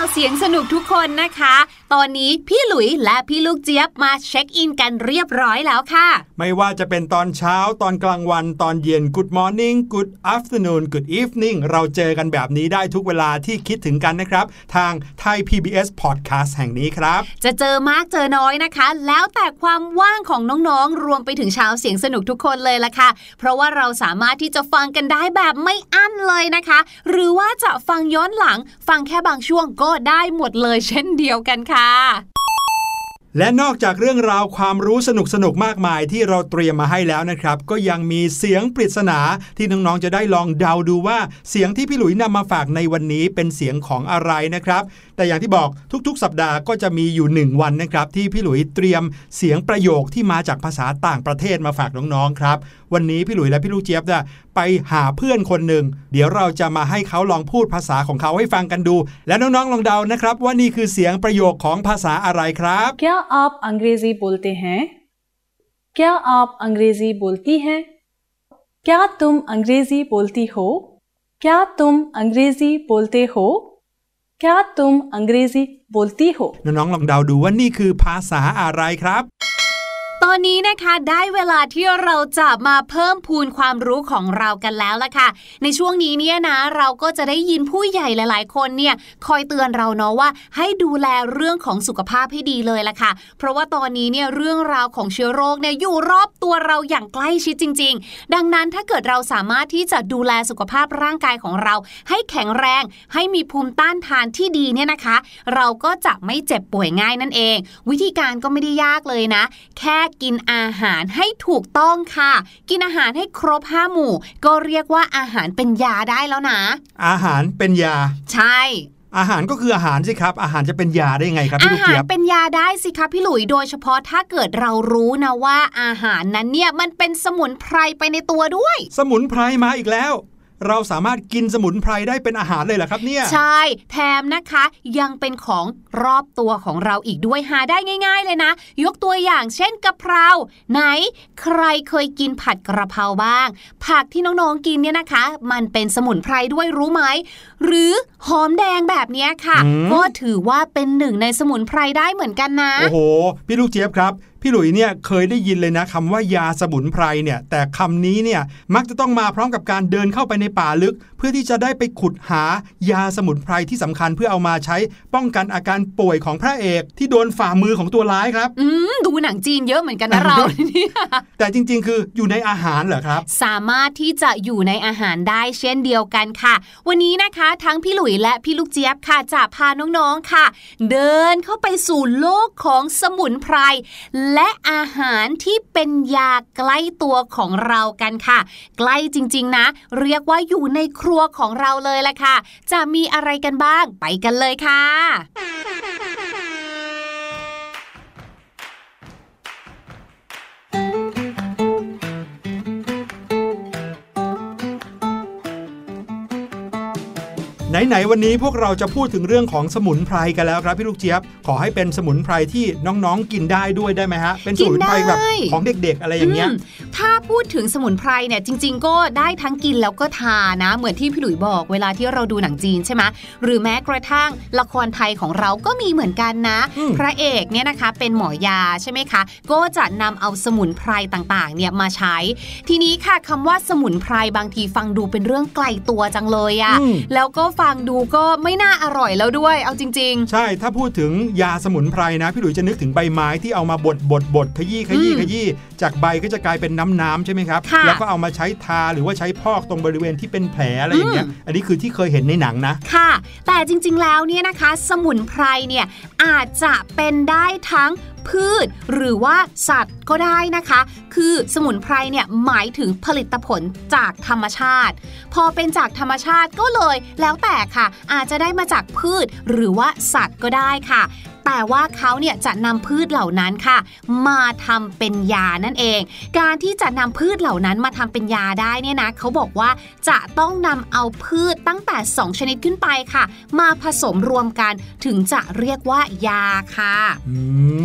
าวเสียงสนุกทุกคนนะคะ ตอนนี้พี่หลุยและพี่ลูกเจี๊ยบมาเช็คอินกันเรียบร้อยแล้วค่ะ ไม่ว่าจะเป็นตอนเช้าตอนกลางวันตอนเย็น Good Morning Good Afternoon Good Evening เราเจอกันแบบนี้ได้ทุกเวลาที่คิดถึงกันนะครับ ทางไทย PBS Podcast แห่งนี้ครับ จะเจอมากเจอน้อยนะคะ แล้วแต่ความว่างของน้องๆ รวมไปถึงชาวเสียงสนุกทุกคนเลยละค่ะ เพราะว่าเราสามารถที่จะฟังกันได้แบบไม่อั้นเลยนะคะ หรือว่าจะฟังย้อนหลัง ฟังแค่บางช่วงก็ได้หมดเลยเช่นเดียวกันค่ะและนอกจากเรื่องราวความรู้สนุกสนุกๆมากมายที่เราเตรียมมาให้แล้วนะครับ ก็ยังมีเสียงปริศนาที่น้องๆจะได้ลองเดาดูว่าเสียงที่พี่หลุยนำมาฝากในวันนี้เป็นเสียงของอะไรนะครับ แต่อย่างที่บอกทุกๆ สัปดาห์ก็จะมีอยู่ 1 วันนะครับ ที่พี่หลุยเตรียมเสียงประโยคที่มาจากภาษาต่างประเทศมาฝากน้องๆครับ วันนี้พี่หลุยและพี่ลูกเจี๊ยบจะไปหาเพื่อนคนหนึ่งเดี๋ยวเราจะมาให้เขาลองพูดภาษาของเขาให้ฟังกันดู และน้องๆลองเดานะครับ ว่านี่คือเสียงประโยคของภาษาอะไรครับ क्या आप अंग्रेजी बोलते हैं क्या आप अंग्रेजी बोलती हैं क्या तुम अंग्रेजी बोलती हो क्या तुम अंग्रेजी बोलते हो क्या तुम अंग्रेजी बोलती हो น้องๆลองเดาดูว่านี่คือภาษาอะไรครับ ตอนนี้นะคะได้เวลาที่เราจะมาเพิ่มพูนความรู้ของเรากันแล้วล่ะค่ะ ในช่วงนี้เนี่ยนะเราก็จะได้ยินผู้ใหญ่หลาย ๆ คนเนี่ยคอยเตือนเราเนาะว่า ให้ดูแลเรื่องของสุขภาพให้ดีเลยล่ะค่ะ เพราะว่าตอนนี้เนี่ยเรื่องราวของเชื้อโรคเนี่ยอยู่รอบตัวเราอย่างใกล้ชิดจริง ๆ ดังนั้นถ้าเกิดเราสามารถที่จะดูแลสุขภาพร่างกายของเรา ให้แข็งแรง ให้มีภูมิต้านทานที่ดีเนี่ยนะคะ เราก็จะไม่เจ็บป่วยง่ายนั่นเอง วิธีการก็ไม่ได้ยากเลยนะ แค่กินอาหารให้ถูกต้องค่ะ กินอาหารให้ครบห้าหมู่ ก็เรียกว่าอาหารเป็นยาได้แล้วนะ อาหารเป็นยา ใช่อาหารก็คืออาหารสิครับ อาหารจะเป็นยาได้ยังไงครับพี่อาลูกหารเจี๊ยบเป็นยาได้สิคะพี่หลุยโดยเฉพาะถ้าเกิดเรารู้นะว่าอาหารนั้นเนี่ยมันเป็นสมุนไพรไปในตัวด้วย สมุนไพรมาอีกแล้ว เราสามารถกินสมุนไพรได้เป็นอาหารเลยเหรอครับเนี่ย ใช่แถมนะคะยังเป็นของรอบตัวของเราอีกด้วยหาได้ง่าย ๆ เลยนะ ยกตัวอย่างเช่นกะเพรา ไหนใครเคยกินผัดกระเพราบ้าง ผักที่น้องๆกินเนี่ยนะคะ มันเป็นสมุนไพรด้วยรู้ไหม หรือหอมแดงแบบเนี้ยค่ะอืมก็ถือว่าเป็นหนึ่งในสมุนไพรได้เหมือนกันนะ โอ้โห พี่ลูกเจี๊ยบครับ พี่หลุยเนี่ยเคยได้ยินเลยนะคำว่ายาสมุนไพรเนี่ยแต่คำนี้เนี่ยมักจะต้องมาพร้อมกับการเดินเข้าไปในป่าลึก เพื่อที่จะได้ไปขุดหายาสมุนไพรที่สำคัญเพื่อเอามาใช้ป้องกันอาการป่วยของพระเอกที่โดนฝ่ามือของตัวร้ายครับ อืมดูหนังจีนเยอะเหมือนกันนะเราเนี่ยแต่จริง ๆ คืออยู่ในอาหารเหรอครับ สามารถที่จะอยู่ในอาหารได้เช่นเดียวกันค่ะ วันนี้นะคะทั้งพี่หลุยและพี่ลูกเจี๊ยบค่ะจะพาน้องๆค่ะ เดินเข้าไปสู่โลกของสมุนไพรและอาหารที่เป็นยาใกล้ตัวของเรากันค่ะ ใกล้จริงๆนะ เรียกว่าอยู่ในครัวของเราเลยแหละค่ะ จะมีอะไรกันบ้างไปกันเลยค่ะ ไหนๆวันนี้พวกเราจะพูดถึงเรื่องของสมุนไพรกันแล้วครับพี่ลูกเจี๊ยบ ขอให้เป็นสมุนไพรที่น้องๆกินได้ด้วยได้ไหมฮะ เป็นสมุนไพรแบบกินได้ของเด็กๆ อะไรอย่างเงี้ยม ถ้าพูดถึงสมุนไพรเนี่ยจริง ๆ ก็ได้ทั้งกินแล้วก็ทานนะ เหมือนที่พี่หลุยบอกเวลาที่เราดูหนังจีนใช่ไหมหรือแม้กระทั่งละครไทยของเราก็มีเหมือนกันนะอืมพระเอกเนี่ยนะคะเป็นหมอยาใช่ไหมคะ ก็จะนำเอาสมุนไพรต่างๆเนี่ยมาใช้ ทีนี้ค่ะคำว่าสมุนไพรบางทีฟังดูเป็นเรื่องไกลตัวจังเลยอะอืมแล้วก็ฟังดูก็ไม่น่าอร่อยแล้วด้วย เอาจริงใช่ถ้าพูดถึงยาสมุนไพรนะ พี่หลุยจะนึกถึงใบไม้ที่เอามาบดบดบดขยี้ขยี้อืมขยี้จากใบก็จะกลายเป็นน้ำน้ำใช่ไหมครับค่ะแล้วก็เอามาใช้ทาหรือว่าใช้พอกตรงบริเวณที่เป็นแผลอะไรอย่างเงี้ยอืมอันนี้คือที่เคยเห็นในหนังนะๆค่ะ แต่จริงๆแล้วเนี่ยนะคะ สมุนไพรเนี่ยอาจจะเป็นได้ทั้งพืชหรือว่าสัตว์ก็ได้นะคะ คือสมุนไพรเนี่ยหมายถึงผลิตผลจากธรรมชาติ พอเป็นจากธรรมชาติก็เลยแล้วแต่ค่ะ อาจจะได้มาจากพืชหรือว่าสัตว์ก็ได้ค่ะ แต่ว่าเขาเนี่ยจะนำพืชเหล่านั้นค่ะ มาทำเป็นยานั่นเอง การที่จะนำพืชเหล่านั้นมาทำเป็นยาได้เนี่ยนะเขาบอกว่าจะต้องนำเอาพืชตั้งแต่ 2 ชนิดขึ้นไปค่ะ มาผสมรวมกันถึงจะเรียกว่ายาค่ะอื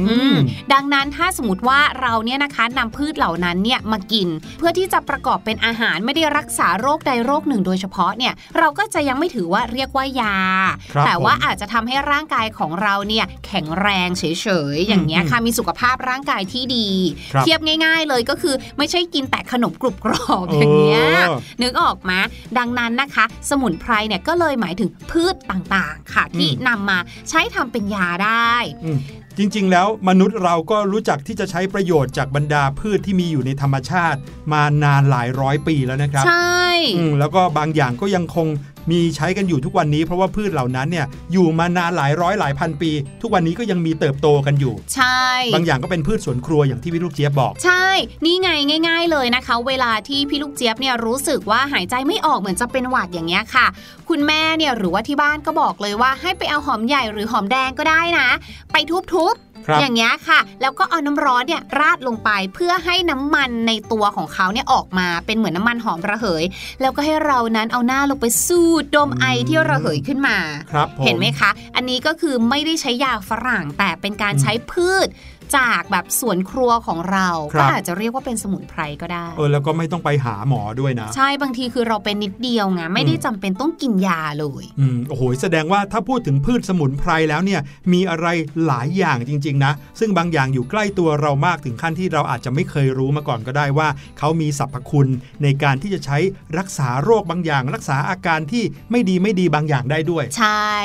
อืมมดังนั้นถ้าสมมติว่าเราเนี่ยนะคะนำพืชเหล่านั้นเนี่ยมากิน เพื่อที่จะประกอบเป็นอาหารไม่ได้รักษาโรคใดโรคหนึ่ง โดยเฉพาะเนี่ยเราก็จะยังไม่ถือว่าเรียกว่ายาครับแต่ว่าผมอาจจะทำให้ร่างกายของเราเนี่ยแข็งแรงเฉยๆ อย่างเงี้ยค่ะมีสุขภาพร่างกายที่ดีครับเทียบง่าย ๆ เลยก็คือไม่ใช่กินแต่ขนมกรุบกรอบอย่างเงี้ยเออนึกออกมาดังนั้นนะคะ สมุนไพรเนี่ยก็เลยหมายถึงพืชต่างๆ ค่ะ ที่อืมนำมาใช้ทำเป็นยาได้อืมจริง ๆ แล้วมนุษย์เราก็รู้จักที่จะใช้ประโยชน์จากบรรดาพืชที่มีอยู่ในธรรมชาติ มานานหลายร้อยปีแล้วนะครับ ใช่อืมแล้วก็บางอย่างก็ยังคง มีใช้กันอยู่ทุกวันนี้ เพราะว่าพืชเหล่านั้นเนี่ยอยู่มานานหลายร้อยหลายพันปี ทุกวันนี้ก็ยังมีเติบโตกันอยู่ ใช่ บางอย่างก็เป็นพืชสวนครัวอย่างที่พี่ลูกเจี๊ยบบอก ใช่ นี่ไงง่าย ๆ เลยนะคะ เวลาที่พี่ลูกเจี๊ยบเนี่ยรู้สึกว่าหายใจไม่ออกเหมือนจะเป็นหวัดอย่างเงี้ยค่ะ คุณแม่เนี่ยหรือว่าที่บ้านก็บอกเลยว่าให้ไปเอาหอมใหญ่หรือหอมแดงก็ได้นะ ไปทุบๆครับ อย่างเงี้ยค่ะ แล้วก็เอาน้ำร้อนเนี่ยราดลงไปเพื่อให้น้ำมันในตัวของเขาเนี่ยออกมาเป็นเหมือนน้ำมันหอมระเหย แล้วก็ให้เรานั้นเอาหน้าลงไปสูดดมไอที่ระเหยขึ้นมาครับผมเห็นไหมคะ อันนี้ก็คือไม่ได้ใช้ยาฝรั่งแต่เป็นการใช้พืช จากแบบสวนครัวของเราครัก็บอาจจะเรียกว่าเป็นสมุนไพรก็ได้เออแล้วก็ไม่ต้องไปหาหมอด้วยนะ ใช่บางทีคือเราเป็นนิดเดียวไงไม่ได้จำเป็นต้องกินยาเลยอืมโอ้โหแสดงว่าถ้าพูดถึงพืชสมุนไพรแล้วเนี่ยมีอะไรหลายอย่างจริง ๆ นะ ซึ่งบางอย่างอยู่ใกล้ตัวเรามากถึงขั้นที่เราอาจจะไม่เคยรู้มาก่อนก็ได้ว่า เขามีสรรพคุณในการที่จะใช้รักษาโรคบางอย่าง รักษาอาการที่ไม่ดีไม่ดีบางอย่างได้ด้วย ใช่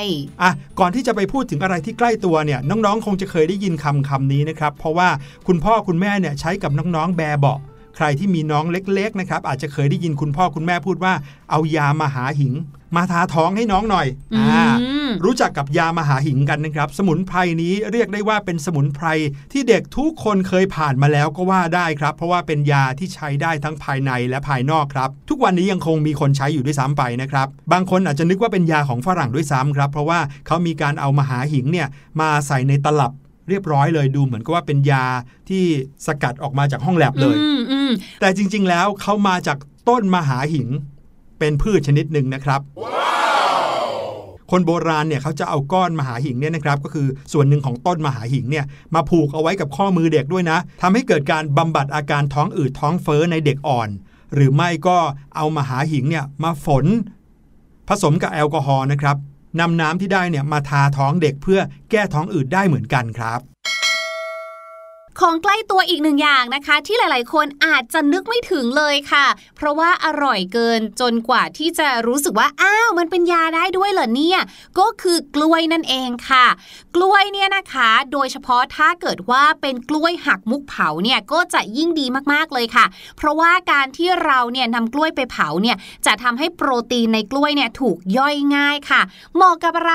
อะก่อนที่จะไปพูดถึงอะไรที่ใกล้ตัวเนี่ยน้องๆ คงจะเคยได้ยินคำคำนี้นะครับ เพราะว่าคุณพ่อคุณแม่เนี่ยใช้กับน้องๆ แบเบาะใครที่มีน้องเล็กๆนะครับอาจจะเคยได้ยินคุณพ่อคุณแม่พูดว่า เอายามาหาหิง มาทาท้องให้น้องหน่อยอือ่ามรู้จักกับยามาหาหิงกันนะครับ สมุนไพรนี้เรียกได้ว่าเป็นสมุนไพรที่เด็กทุกคนเคยผ่านมาแล้วก็ว่าได้ครับ เพราะว่าเป็นยาที่ใช้ได้ทั้งภายในและภายนอกครับ ทุกวันนี้ยังคงมีคนใช้อยู่ด้วยซ้ำไปนะครับ บางคนอาจจะนึกว่าเป็นยาของฝรั่งด้วยซ้ำครับ เพราะว่าเขามีการเอามาหาหิงเนี่ยมาใส่ในตลับ เรียบร้อยเลยดูเหมือนกับว่าเป็นยาที่สกัดออกมาจากห้องแลบเลยอืมอืมแต่จริง ๆ แล้วเขามาจากต้นมหาหิง เป็นพืชชนิดหนึ่งนะครับคนโบราณเนี่ยเขาจะเอาก้อนมหาหิงเนี่ยนะครับก็คือส่วนหนึ่งของต้นมหาหิงเนี่ยมาผูกเอาไว้กับข้อมือเด็กด้วยนะทำให้เกิดการบำบัดอาการท้องอืดท้องเฟ้อในเด็กอ่อน หรือไม่ก็เอามหาหิงเนี่ยมาฝน ผสมกับแอลกอฮอล์นะครับ นำน้ำที่ได้เนี่ยมาทาท้องเด็กเพื่อแก้ท้องอืดได้เหมือนกันครับ ของใกล้ตัวอีกหนึ่งอย่างนะคะ ที่หลาย ๆ คนอาจจะนึกไม่ถึงเลยค่ะ เพราะว่าอร่อยเกินจนกว่าที่จะรู้สึกว่าอ้าวมันเป็นยาได้ด้วยเหรอเนี่ย ก็คือกล้วยนั่นเองค่ะ กล้วยเนี่ยนะคะ โดยเฉพาะถ้าเกิดว่าเป็นกล้วยหักมุกเผาเนี่ยก็จะยิ่งดีมากๆเลยค่ะ เพราะว่าการที่เราเนี่ยนำกล้วยไปเผาเนี่ยจะทำให้โปรตีนในกล้วยเนี่ยถูกย่อยง่ายค่ะ เหมาะกับอะไร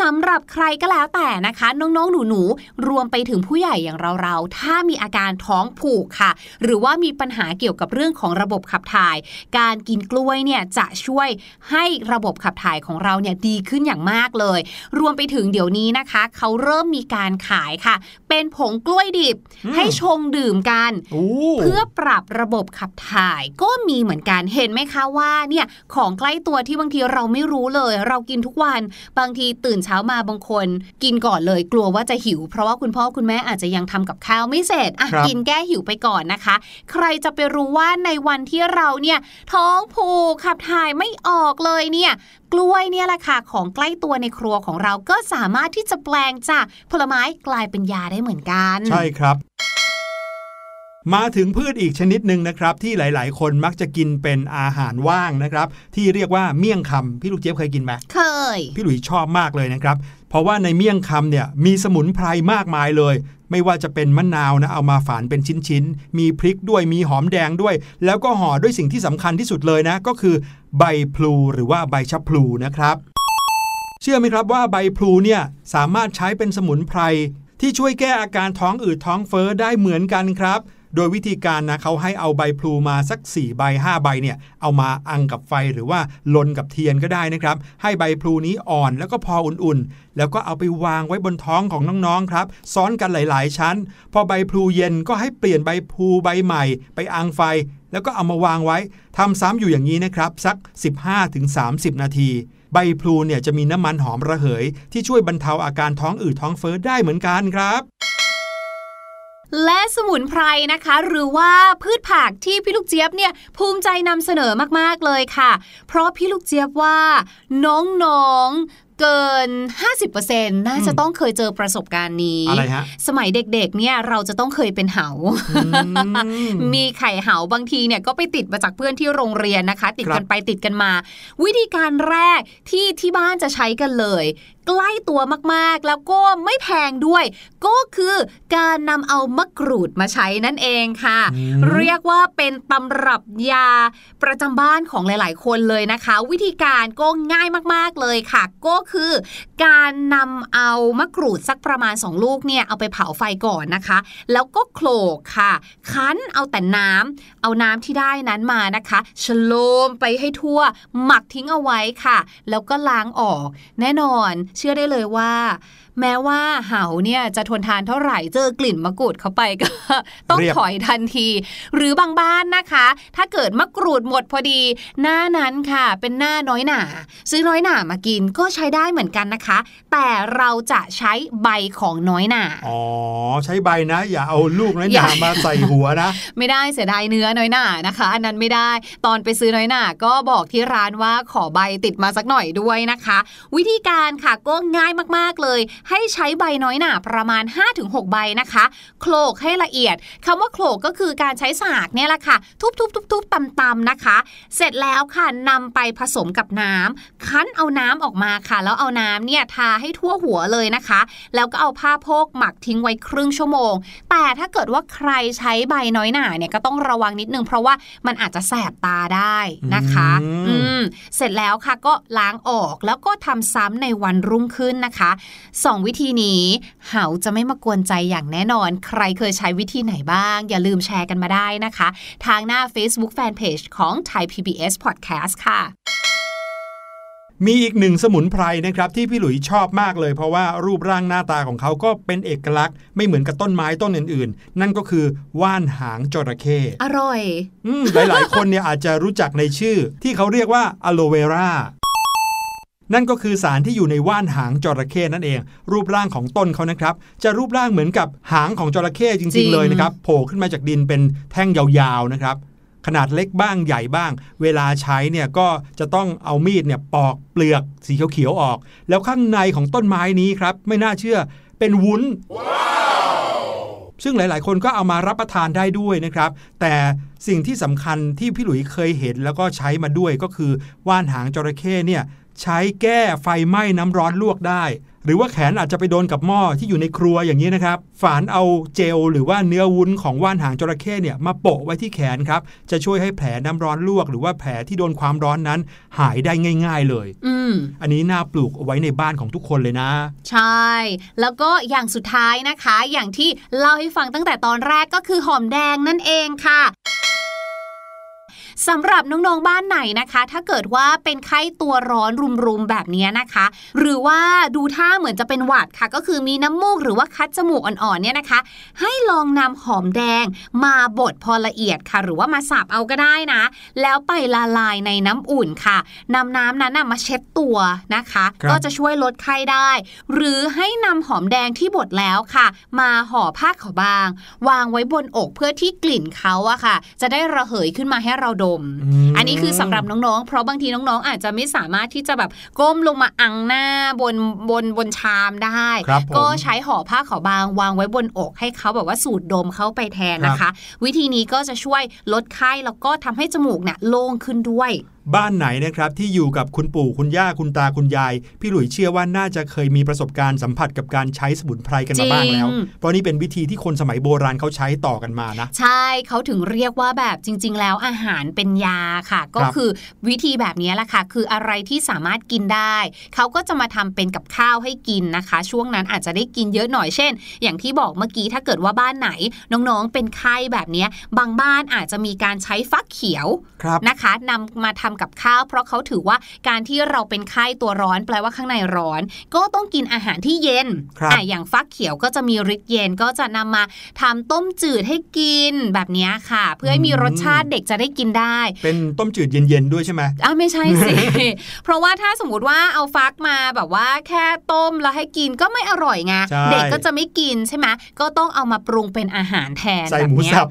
สำหรับใครก็แล้วแต่นะคะ น้องๆหนูๆรวมไปถึงผู้ใหญ่อย่างเราๆถ้ามีอาการท้องผูกค่ะ หรือว่ามีปัญหาเกี่ยวกับเรื่องของระบบขับถ่าย การกินกล้วยเนี่ยจะช่วยให้ระบบขับถ่ายของเราเนี่ยดีขึ้นอย่างมากเลย รวมไปถึงเดี๋ยวนี้นะคะ เขาเริ่มมีการขายค่ะ เป็นผงกล้วยดิบอืมให้ชงดื่มกันโอ้เพื่อปรับระบบขับถ่ายก็มีเหมือนกันเห็นไหมคะว่าเนี่ยของใกล้ตัวที่บางทีเราไม่รู้เลย เรากินทุกวันบางทีตื่นเช้ามาบางคน กินก่อนเลยกลัวว่าจะหิว เพราะว่าคุณพ่อคุณแม่อาจจะยังทำกับข้าวไม่เสร็จอะครับกินแก้หิวไปก่อนนะคะ ใครจะไปรู้ว่าในวันที่เราเนี่ยท้องผูกขับถ่ายไม่ออกเลยเนี่ยกล้วยเนี่ยแหละค่ะของใกล้ตัวในครัวของเราก็สามารถที่จะแปลงจากผลไม้กลายเป็นยาได้เหมือนกัน ใช่ครับ มาถึงพืชอีกชนิดหนึ่งนะครับ ที่หลาย ๆ คนมักจะกินเป็นอาหารว่างนะครับ ที่เรียกว่าเมี่ยงคำพี่ลูกเจี๊ยบเคยกินไหมเคย พี่หลุยชอบมากเลยนะครับ เพราะว่าในเมี่ยงคำเนี่ยมีสมุนไพรมากมายเลย ไม่ว่าจะเป็นมะนาวนะเอามาฝานเป็นชิ้น ๆ มีพริกด้วยมีหอมแดงด้วย แล้วก็ห่อด้วยสิ่งที่สำคัญที่สุดเลยนะ ก็คือใบพลูหรือว่าใบชะพลูนะครับ เชื่อไหมครับว่าใบพลูเนี่ยสามารถใช้เป็นสมุนไพรที่ช่วยแก้อาการท้องอืดท้องเฟ้อได้เหมือนกันครับ โดยวิธีการนะเขาให้เอาใบพลูมาสัก 4 ใบ 5 ใบเนี่ยเอามาอังกับไฟหรือว่าลนกับเทียนก็ได้นะครับ ให้ใบพลูนี้อ่อนแล้วก็พออุ่นๆ แล้วก็เอาไปวางไว้บนท้องของน้องๆครับซ้อนกันหลายๆ ชั้น พอใบพลูเย็นก็ให้เปลี่ยนใบพลูใบใหม่ ไปอังไฟแล้วก็เอามาวางไว้ทำซ้ำอยู่อย่างนี้นะครับสัก 15-30 นาทีใบพลูเนี่ยจะมีน้ำมันหอมระเหย ที่ช่วยบรรเทาอาการท้องอืดท้องเฟ้อได้เหมือนกันครับ และสมุนไพรนะคะ หรือว่าพืชผักที่พี่ลูกเจี๊ยบเนี่ยภูมิใจนำเสนอมากๆเลยค่ะ เพราะพี่ลูกเจี๊ยบว่าน้องๆเกิน 50%น่าจะต้องเคยเจอประสบการณ์นี้ อะไรฮะ สมัยเด็กๆ เนี่ยเราจะต้องเคยเป็นเหา มีไข่เหาบางทีเนี่ยก็ไปติดมาจากเพื่อนที่โรงเรียนนะคะ ติดครักับนไปติดกันมา วิธีการแรกที่ที่บ้านจะใช้กันเลย ใกล้ตัวมากๆ แล้วก็ไม่แพงด้วย ก็คือการนำเอามะกรูดมาใช้นั่นเองค่ะอืมเรียกว่าเป็นตำรับยาประจำบ้านของหลาย ๆ คนเลยนะคะ วิธีการก็ง่ายมากๆเลยค่ะ ก็คือ การนำเอามะกรูดสักประมาณ 2 ลูกเนี่ยเอาไปเผาไฟก่อนนะคะ แล้วก็โขลกค่ะ คั้นเอาแต่น้ำเอาน้ำที่ได้นั้นมานะคะชโลมไปให้ทั่ว หมักทิ้งเอาไว้ค่ะ แล้วก็ล้างออก แน่นอนเชื่อได้เลยว่า แม้ว่าเหาเนี่ยจะทนทานเท่าไหร่เจอกลิ่นมะกรูดเข้าไปก็ ต้องเรียบถอยทันที หรือบางบ้านนะคะ ถ้าเกิดมะกรูดหมดพอดี หน้านั้นค่ะ เป็นหน้าน้อยหนา ซื้อน้อยหนามากินก็ใช้ได้เหมือนกันนะคะ แต่เราจะใช้ใบของน้อยหนาอ๋อใช้ใบนะ อย่าเอาลูกน้อยหอย่านามาใส่หัวนะ ไม่ได้เสียดายเนื้อน้อยหนานะคะ อันนั้นไม่ได้ตอนไปซื้อน้อยหนาก็บอกที่ร้านว่าขอใบติดมาสักหน่อยด้วยนะคะ วิธีการค่ะก็ง่ายมากๆเลยให้ใช้ใบน้อยหนาประมาณ 5-6 ใบนะคะ โขลกให้ละเอียดคำว่าโขลกก็คือการใช้สากเนี่ยแหละค่ะ ทุบๆๆๆตำๆนะคะ เสร็จแล้วค่ะนำไปผสมกับน้ำคั้นเอาน้ำออกมาค่ะ แล้วเอาน้ำเนี่ยทาให้ทั่วหัวเลยนะคะ แล้วก็เอาผ้าโพกหมักทิ้งไว้ครึ่งชั่วโมง แต่ถ้าเกิดว่าใครใช้ใบน้อยหนาเนี่ยก็ต้องระวังนิดนึงเพราะว่ามันอาจจะแสบตาได้นะคะอืมอืมเสร็จแล้วค่ะก็ล้างออกแล้วก็ทำซ้ำในวันรุ่งขึ้นนะคะสองวิธีนี้เหาจะไม่มากวนใจอย่างแน่นอน ใครเคยใช้วิธีไหนบ้าง อย่าลืมแชร์กันมาได้นะคะ ทางหน้า Facebook Fanpage ของ Thai PBS Podcast ค่ะมีอีกหนึ่งสมุนไพรนะครับที่พี่หลุยชอบมากเลย เพราะว่ารูปร่างหน้าตาของเขาก็เป็นเอกลักษณ์ไม่เหมือนกับต้นไม้ต้นอื่นๆ นั่นก็คือว่านหางจระเข้อร่อย อืมหลายๆ คนเนี่ยอาจจะรู้จักในชื่อที่เขาเรียกว่าอะโลเวรา นั่นก็คือสารที่อยู่ในว่านหางจระเข้นั่นเอง รูปร่างของต้นเขานะครับ จะรูปร่างเหมือนกับหางของจระเข้จจริริงงๆเลยนะครับ โผล่ขึ้นมาจากดินเป็นแท่งยาวๆนะครับ ขนาดเล็กบ้างใหญ่บ้าง เวลาใช้เนี่ยก็จะต้องเอามีดเนี่ยปอกเปลือกสีเขียวๆออก แล้วข้างในของต้นไม้นี้ครับไม่น่าเชื่อเป็นวุ้น ซึ่งหลาย ๆ คนก็เอามารับประทานได้ด้วยนะครับ แต่สิ่งที่สำคัญที่พี่หลุยเคยเห็นแล้วก็ใช้มาด้วยก็คือว่านหางจระเข้เนี่ย ใช้แก้ไฟไหม้น้ำร้อนลวกได้ หรือว่าแขนอาจจะไปโดนกับหม้อที่อยู่ในครัวอย่างนี้นะครับ ฝานเอาเจลหรือว่าเนื้อวุ้นของว่านหางจระเข้เนี่ยมาโปะไว้ที่แขนครับ จะช่วยให้แผลน้ำร้อนลวก หรือว่าแผลที่โดนความร้อนนั้นหายได้ง่าย ๆเลย อืมอันนี้น่าปลูกเอาไว้ในบ้านของทุกคนเลยนะ ใช่ แล้วก็อย่างสุดท้ายนะคะ อย่างที่เล่าให้ฟังตั้งแต่ตอนแรกก็คือหอมแดงนั่นเองค่ะ สำหรับน้องๆบ้านไหนนะคะ ถ้าเกิดว่าเป็นไข้ตัวร้อนรุมๆแบบนี้นะคะ หรือว่าดูท่าเหมือนจะเป็นหวัดค่ะ ก็คือมีน้ำมูกหรือว่าคัดจมูกอ่อนๆเนี่ยนะคะ ให้ลองนำหอมแดงมาบดพอละเอียดค่ะ หรือว่ามาสับเอาก็ได้นะ แล้วไปละลายในน้ำอุ่นค่ะนำน้ำนั้นนะมาเช็ดตัวนะคะครับก็จะช่วยลดไข้ได้ หรือให้นำหอมแดงที่บดแล้วค่ะ มาห่อผ้าขาวบาง วางไว้บนอกเพื่อที่กลิ่นเขาอะค่ะ จะได้ระเหยขึ้นมาให้เราดมมอันนี้คือสำหรับน้องๆ เพราะบางทีน้องๆ อาจจะไม่สามารถที่จะแบบก้มลงมาอังหน้าบนบนบนชามได้ครับผมก็ใช้ห่อผ้าขาวบางวางไว้บนอก ให้เขาแบบว่าสูดดมเข้าไปแทนนะคะ วิธีนี้ก็จะช่วยลดไข้แล้วก็ทำให้จมูกเนี่ยโล่งขึ้นด้วย บ้านไหนนะครับที่อยู่กับคุณปู่คุณย่าคุณตาคุณยาย พี่หลุยเชื่อว่าน่าจะเคยมีประสบการณ์สัมผัสกับการใช้สมุนไพรกันมาบ้างแล้วจริงเพราะนี่เป็นวิธีที่คนสมัยโบราณเขาใช้ต่อกันมานะ ใช่เขาถึงเรียกว่าแบบจริง ๆ แล้วอาหารเป็นยาค่ะค่ะก็คือวิธีแบบนี้แหละค่ะ คืออะไรที่สามารถกินได้ เขาก็จะมาทำเป็นกับข้าวให้กินนะคะ ช่วงนั้นอาจจะได้กินเยอะหน่อยเช่น อย่างที่บอกเมื่อกี้ถ้าเกิดว่าบ้านไหน น้องๆเป็นไข้แบบนี้บางบ้านอาจจะมีการใช้ฟักเขียวครับนะคะนำมาทำกับข้าว เพราะเขาถือว่าการที่เราเป็นไข้ตัวร้อน แปลว่าข้างในร้อน ก็ต้องกินอาหารที่เย็นครับอะอย่างฟักเขียวก็จะมีฤทธิ์เย็นก็จะนำมาทำต้มจืดให้กินแบบเนี้ยค่ะ เพื่อให้มีรสชาติเด็กจะได้กินได้ เป็นต้มจืดเย็นๆด้วยใช่ไหมอะไม่ใช่สิเพราะว่าถ้าสมมติว่าเอาฟักมาแบบว่าแค่ต้มแล้วให้กินก็ไม่อร่อยไงใช่เด็กก็จะไม่กินใช่ไหมก็ต้องเอามาปรุงเป็นอาหารแทนใส่แบบหมูเนี้ยสับ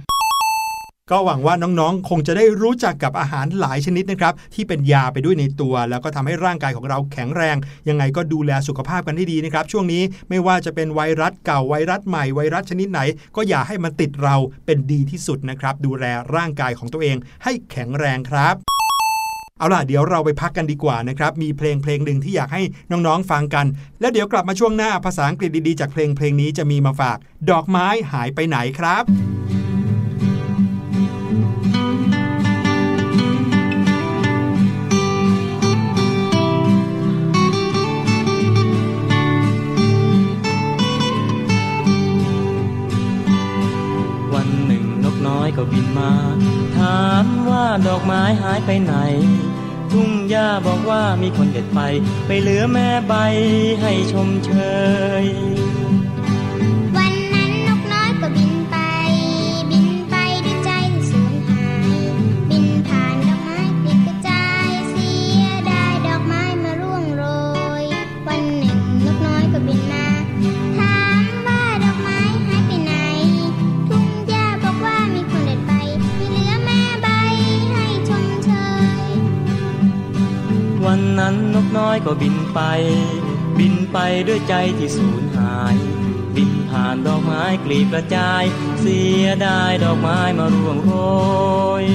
ก็หวังว่าน้องๆ คงจะได้รู้จักกับอาหารหลายชนิดนะครับ ที่เป็นยาไปด้วยในตัว แล้วก็ทำให้ร่างกายของเราแข็งแรง ยังไงก็ดูแลสุขภาพกันให้ดีนะครับ ช่วงนี้ไม่ว่าจะเป็นไวรัสเก่าไวรัสใหม่ไวรัสชนิดไหน ก็อย่าให้มันติดเราเป็นดีที่สุดนะครับ ดูแลร่างกายของตัวเองให้แข็งแรงครับเอาล่ะเดี๋ยวเราไปพักกันดีกว่านะครับ มีเพลงเพลงหนึ่งที่อยากให้น้องๆฟังกัน แล้วเดี๋ยวกลับมาช่วงหน้าภาษาอังกฤษดีๆ จากเพลงเพลงนี้จะมีมาฝาก ดอกไม้หายไปไหนครับ ก็บินมา ถามว่าดอกไม้หายไปไหน ทุ่งหญ้าบอกว่ามีคนเด็ดไป ไปเหลือแม่ใบให้ชมเชย วันนั้นนกน้อยก็บินไป บินไปด้วยใจที่สูญหาย บินผ่านดอกไม้กลีบกระจาย เสียดายดอกไม้มาร่วงโรย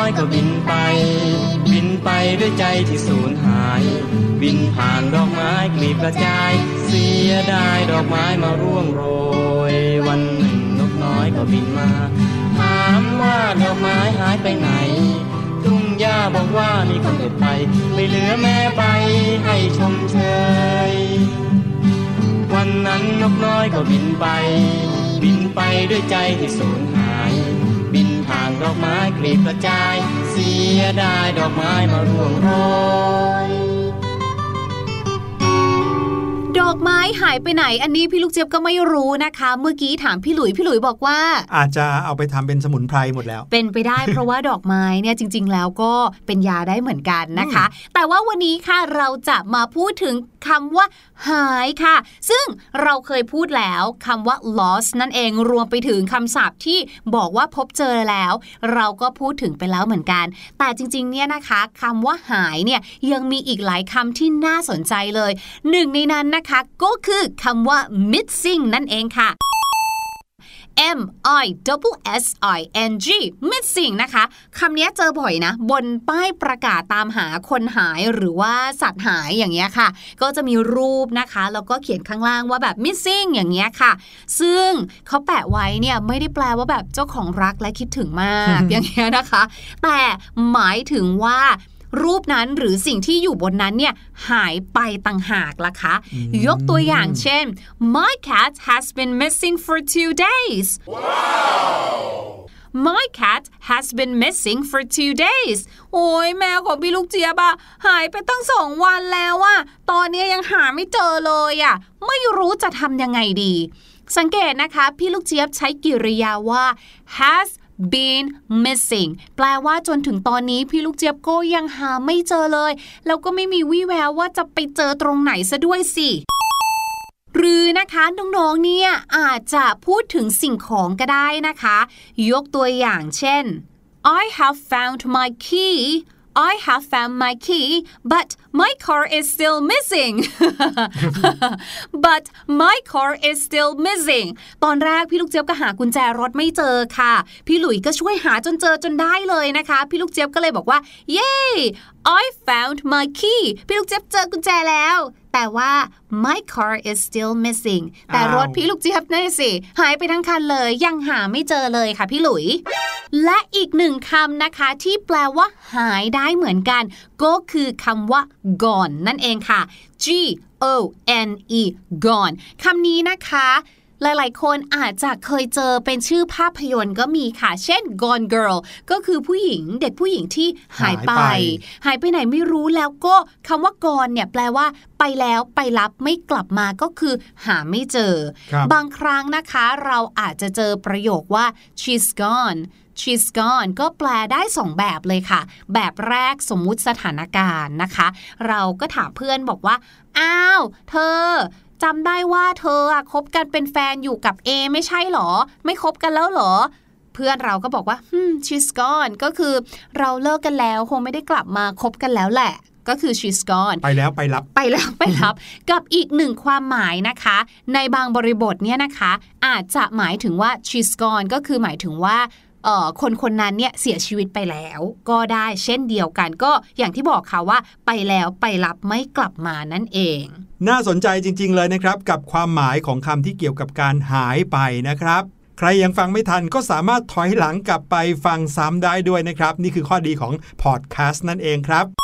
อยก็บินไป บินไปด้วยใจที่สูญหาย บินผ่านดอกไม้กลีบกระจาย เสียดายดอกไม้มาร่วงโรย วันหนึ่งนกน้อยก็บินมา ถามว่าดอกไม้หายไปไหน ทุ่งหญ้าบอกว่ามีคนเด็ดไป ไม่เหลือแม่ใบให้ชมเชย วันนั้นนกน้อยก็บินไป บินไปด้วยใจที่สูญหาย ดอกไม้กลีบกระจาย เสียดายดอกไม้มาร่วงโรย อกไม้หายไปไหน อันนี้พี่ลูกเจี๊ยบก็ไม่รู้นะคะ เมื่อกี้ถามพี่หลุยพี่หลุยบอกว่า อาจจะเอาไปทำเป็นสมุนไพรหมดแล้ว เป็นไปได้เพราะว่าดอกไม้เนี่ยจริง ๆ แล้วก็เป็นยาได้เหมือนกันนะคะ แต่ว่าวันนี้ค่ะเราจะมาพูดถึงคำว่าหายค่ะ ซึ่งเราเคยพูดแล้วคำว่า lost นั่นเองรวมไปถึงคำศัพท์ที่บอกว่าพบเจอแล้ว เราก็พูดถึงไปแล้วเหมือนกัน แต่จริง ๆ เนี่ยนะคะคำว่าหายเนี่ยยังมีอีกหลายคำที่น่าสนใจเลยหนึ่งในนั้นนะคะก็คือคำว่า missing นั่นเองค่ะ M I double S I N G missing นะคะ คำนี้เจอบ่อยนะ บนป้ายประกาศตามหาคนหายหรือว่าสัตว์หายอย่างเงี้ยค่ะ ก็จะมีรูปนะคะ แล้วก็เขียนข้างล่างว่าแบบ missing อย่างเงี้ยค่ะ ซึ่งเขาแปะไว้เนี่ย ไม่ได้แปลว่าแบบเจ้าของรักและคิดถึงมาก อย่างเงี้ยนะคะ แต่หมายถึงว่า รูปนั้นหรือสิ่งที่อยู่บนนั้นเนี่ยหายไปต่างหากล่ะคะ ยกตัวอย่างเช่น my cat has been missing for two days My cat has been missing for two days โอ้ยแมวของพี่ลูกเจี๊ยบอะหายไปตั้งสองวันแล้วอะตอนนี้ยังหาไม่เจอเลยอะไม่รู้จะทำยังไงดี สังเกตนะคะ พี่ลูกเจี๊ยบใช้กิริยาว่า has been missing แปลว่าจนถึงตอนนี้พี่ลูกเจี๊ยบก็ยังหาไม่เจอเลย แล้วก็ไม่มีวี่แววว่าจะไปเจอตรงไหนซะด้วยสิหรือนะคะน้องๆเนี่ยอาจจะพูดถึงสิ่งของก็ได้นะคะ ยกตัวอย่างเช่น I have found my key I have found my key but my car is still missing but my car is still missing ตอนแรกพี่ลูกเจี๊ยบก็หากุญแจรถไม่เจอค่ะ พี่หลุยก็ช่วยหาจนเจอจนได้เลยนะคะ พี่ลูกเจี๊ยบก็เลยบอกว่า เย้ I found my key พี่ลูกเจี๊ยบเจอกุญแจแล้ว แต่ว่า my car is still missing แต่รถอ้าวพี่ลูกเจี๊ยบนี่นสิ หายไปทั้งคันเลยยังหาไม่เจอเลยค่ะพี่หลุย และอีกหนึ่งคำนะคะที่แปลว่า หายได้เหมือนกัน ก็คือคำว่า gone นั่นเองค่ะ G O N E gone คำนี้นะคะ หลายๆ คนอาจจะเคยเจอเป็นชื่อภาพยนตร์ก็มีค่ะ เช่น Gone Girl ก็คือผู้หญิงเด็กผู้หญิงที่หายไป หายไปหายไปไหนไม่รู้แล้วก็คำว่า gone เนี่ยแปลว่าไปแล้วไปรับไม่กลับมาก็คือหาไม่เจอครับบางครั้งนะคะเราอาจจะเจอประโยคว่า she's gone she's gone ก็แปลได้สองแบบเลยค่ะ แบบแรกสมมุติสถานการณ์นะคะ เราก็ถามเพื่อนบอกว่า อ้าว เธอจำได้ว่าเธออะคบกันเป็นแฟนอยู่กับ A ไม่ใช่หรอ ไม่คบกันแล้วหรอ เพื่อนเราก็บอกว่า hmm, she's gone ก็คือเราเลิกกันแล้วคงไม่ได้กลับมาคบกันแล้วแหละ ก็คือ she's gone ไปแล้วไปรับ ไปแล้วไปรับ กับอีกหนึ่งความหมายนะคะ ในบางบริบทเนี่ยนะคะ อาจจะหมายถึงว่า she's gone ก็คือหมายถึงว่าเอ่อ คนคนนั้นเนี่ยเสียชีวิตไปแล้ว ก็ได้เช่นเดียวกัน ก็อย่างที่บอกค่ะว่า ไปแล้วไปรับไม่กลับมานั่นเอง น่าสนใจจริง ๆ เลยนะครับ กับความหมายของคำที่เกี่ยวกับการหายไปนะครับใครยังฟังไม่ทันก็สามารถถอยหลังกลับไปฟังซ้ำได้ด้วยนะครับ นี่คือข้อดีของพอดแคสต์นั่นเองครับ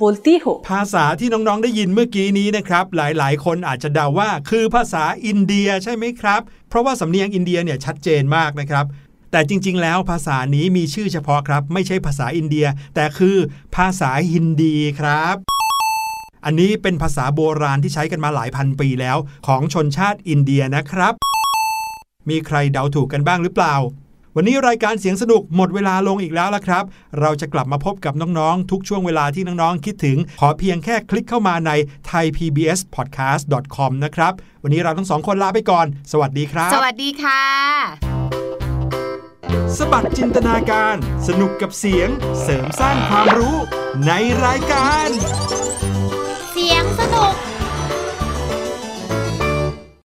बोलती हो ภาษาที่น้องๆได้ยินเมื่อกี้นี้นะครับ หลายๆ คนอาจจะเดาว่าคือภาษาอินเดียใช่ไหมครับ เพราะว่าสำเนียงอินเดียเนี่ยชัดเจนมากนะครับ แต่จริงๆ แล้วภาษานี้มีชื่อเฉพาะครับ ไม่ใช่ภาษาอินเดีย แต่คือภาษาฮินดีครับ อันนี้เป็นภาษาโบราณที่ใช้กันมาหลายพันปีแล้ว ของชนชาติอินเดียนะครับ มีใครเดาถูกกันบ้างหรือเปล่า วันนี้รายการเสียงสนุกหมดเวลาลงอีกแล้วละครับ เราจะกลับมาพบกับน้องๆ ทุกช่วงเวลาที่น้องๆ คิดถึง ขอเพียงแค่คลิกเข้ามาใน thaipbspodcast.com นะครับ วันนี้เราทั้งสองคนลาไปก่อน สวัสดีครับ สวัสดีค่ะ สบัดจินตนาการ สนุกกับเสียง เสริมสร้างความรู้ในรายการ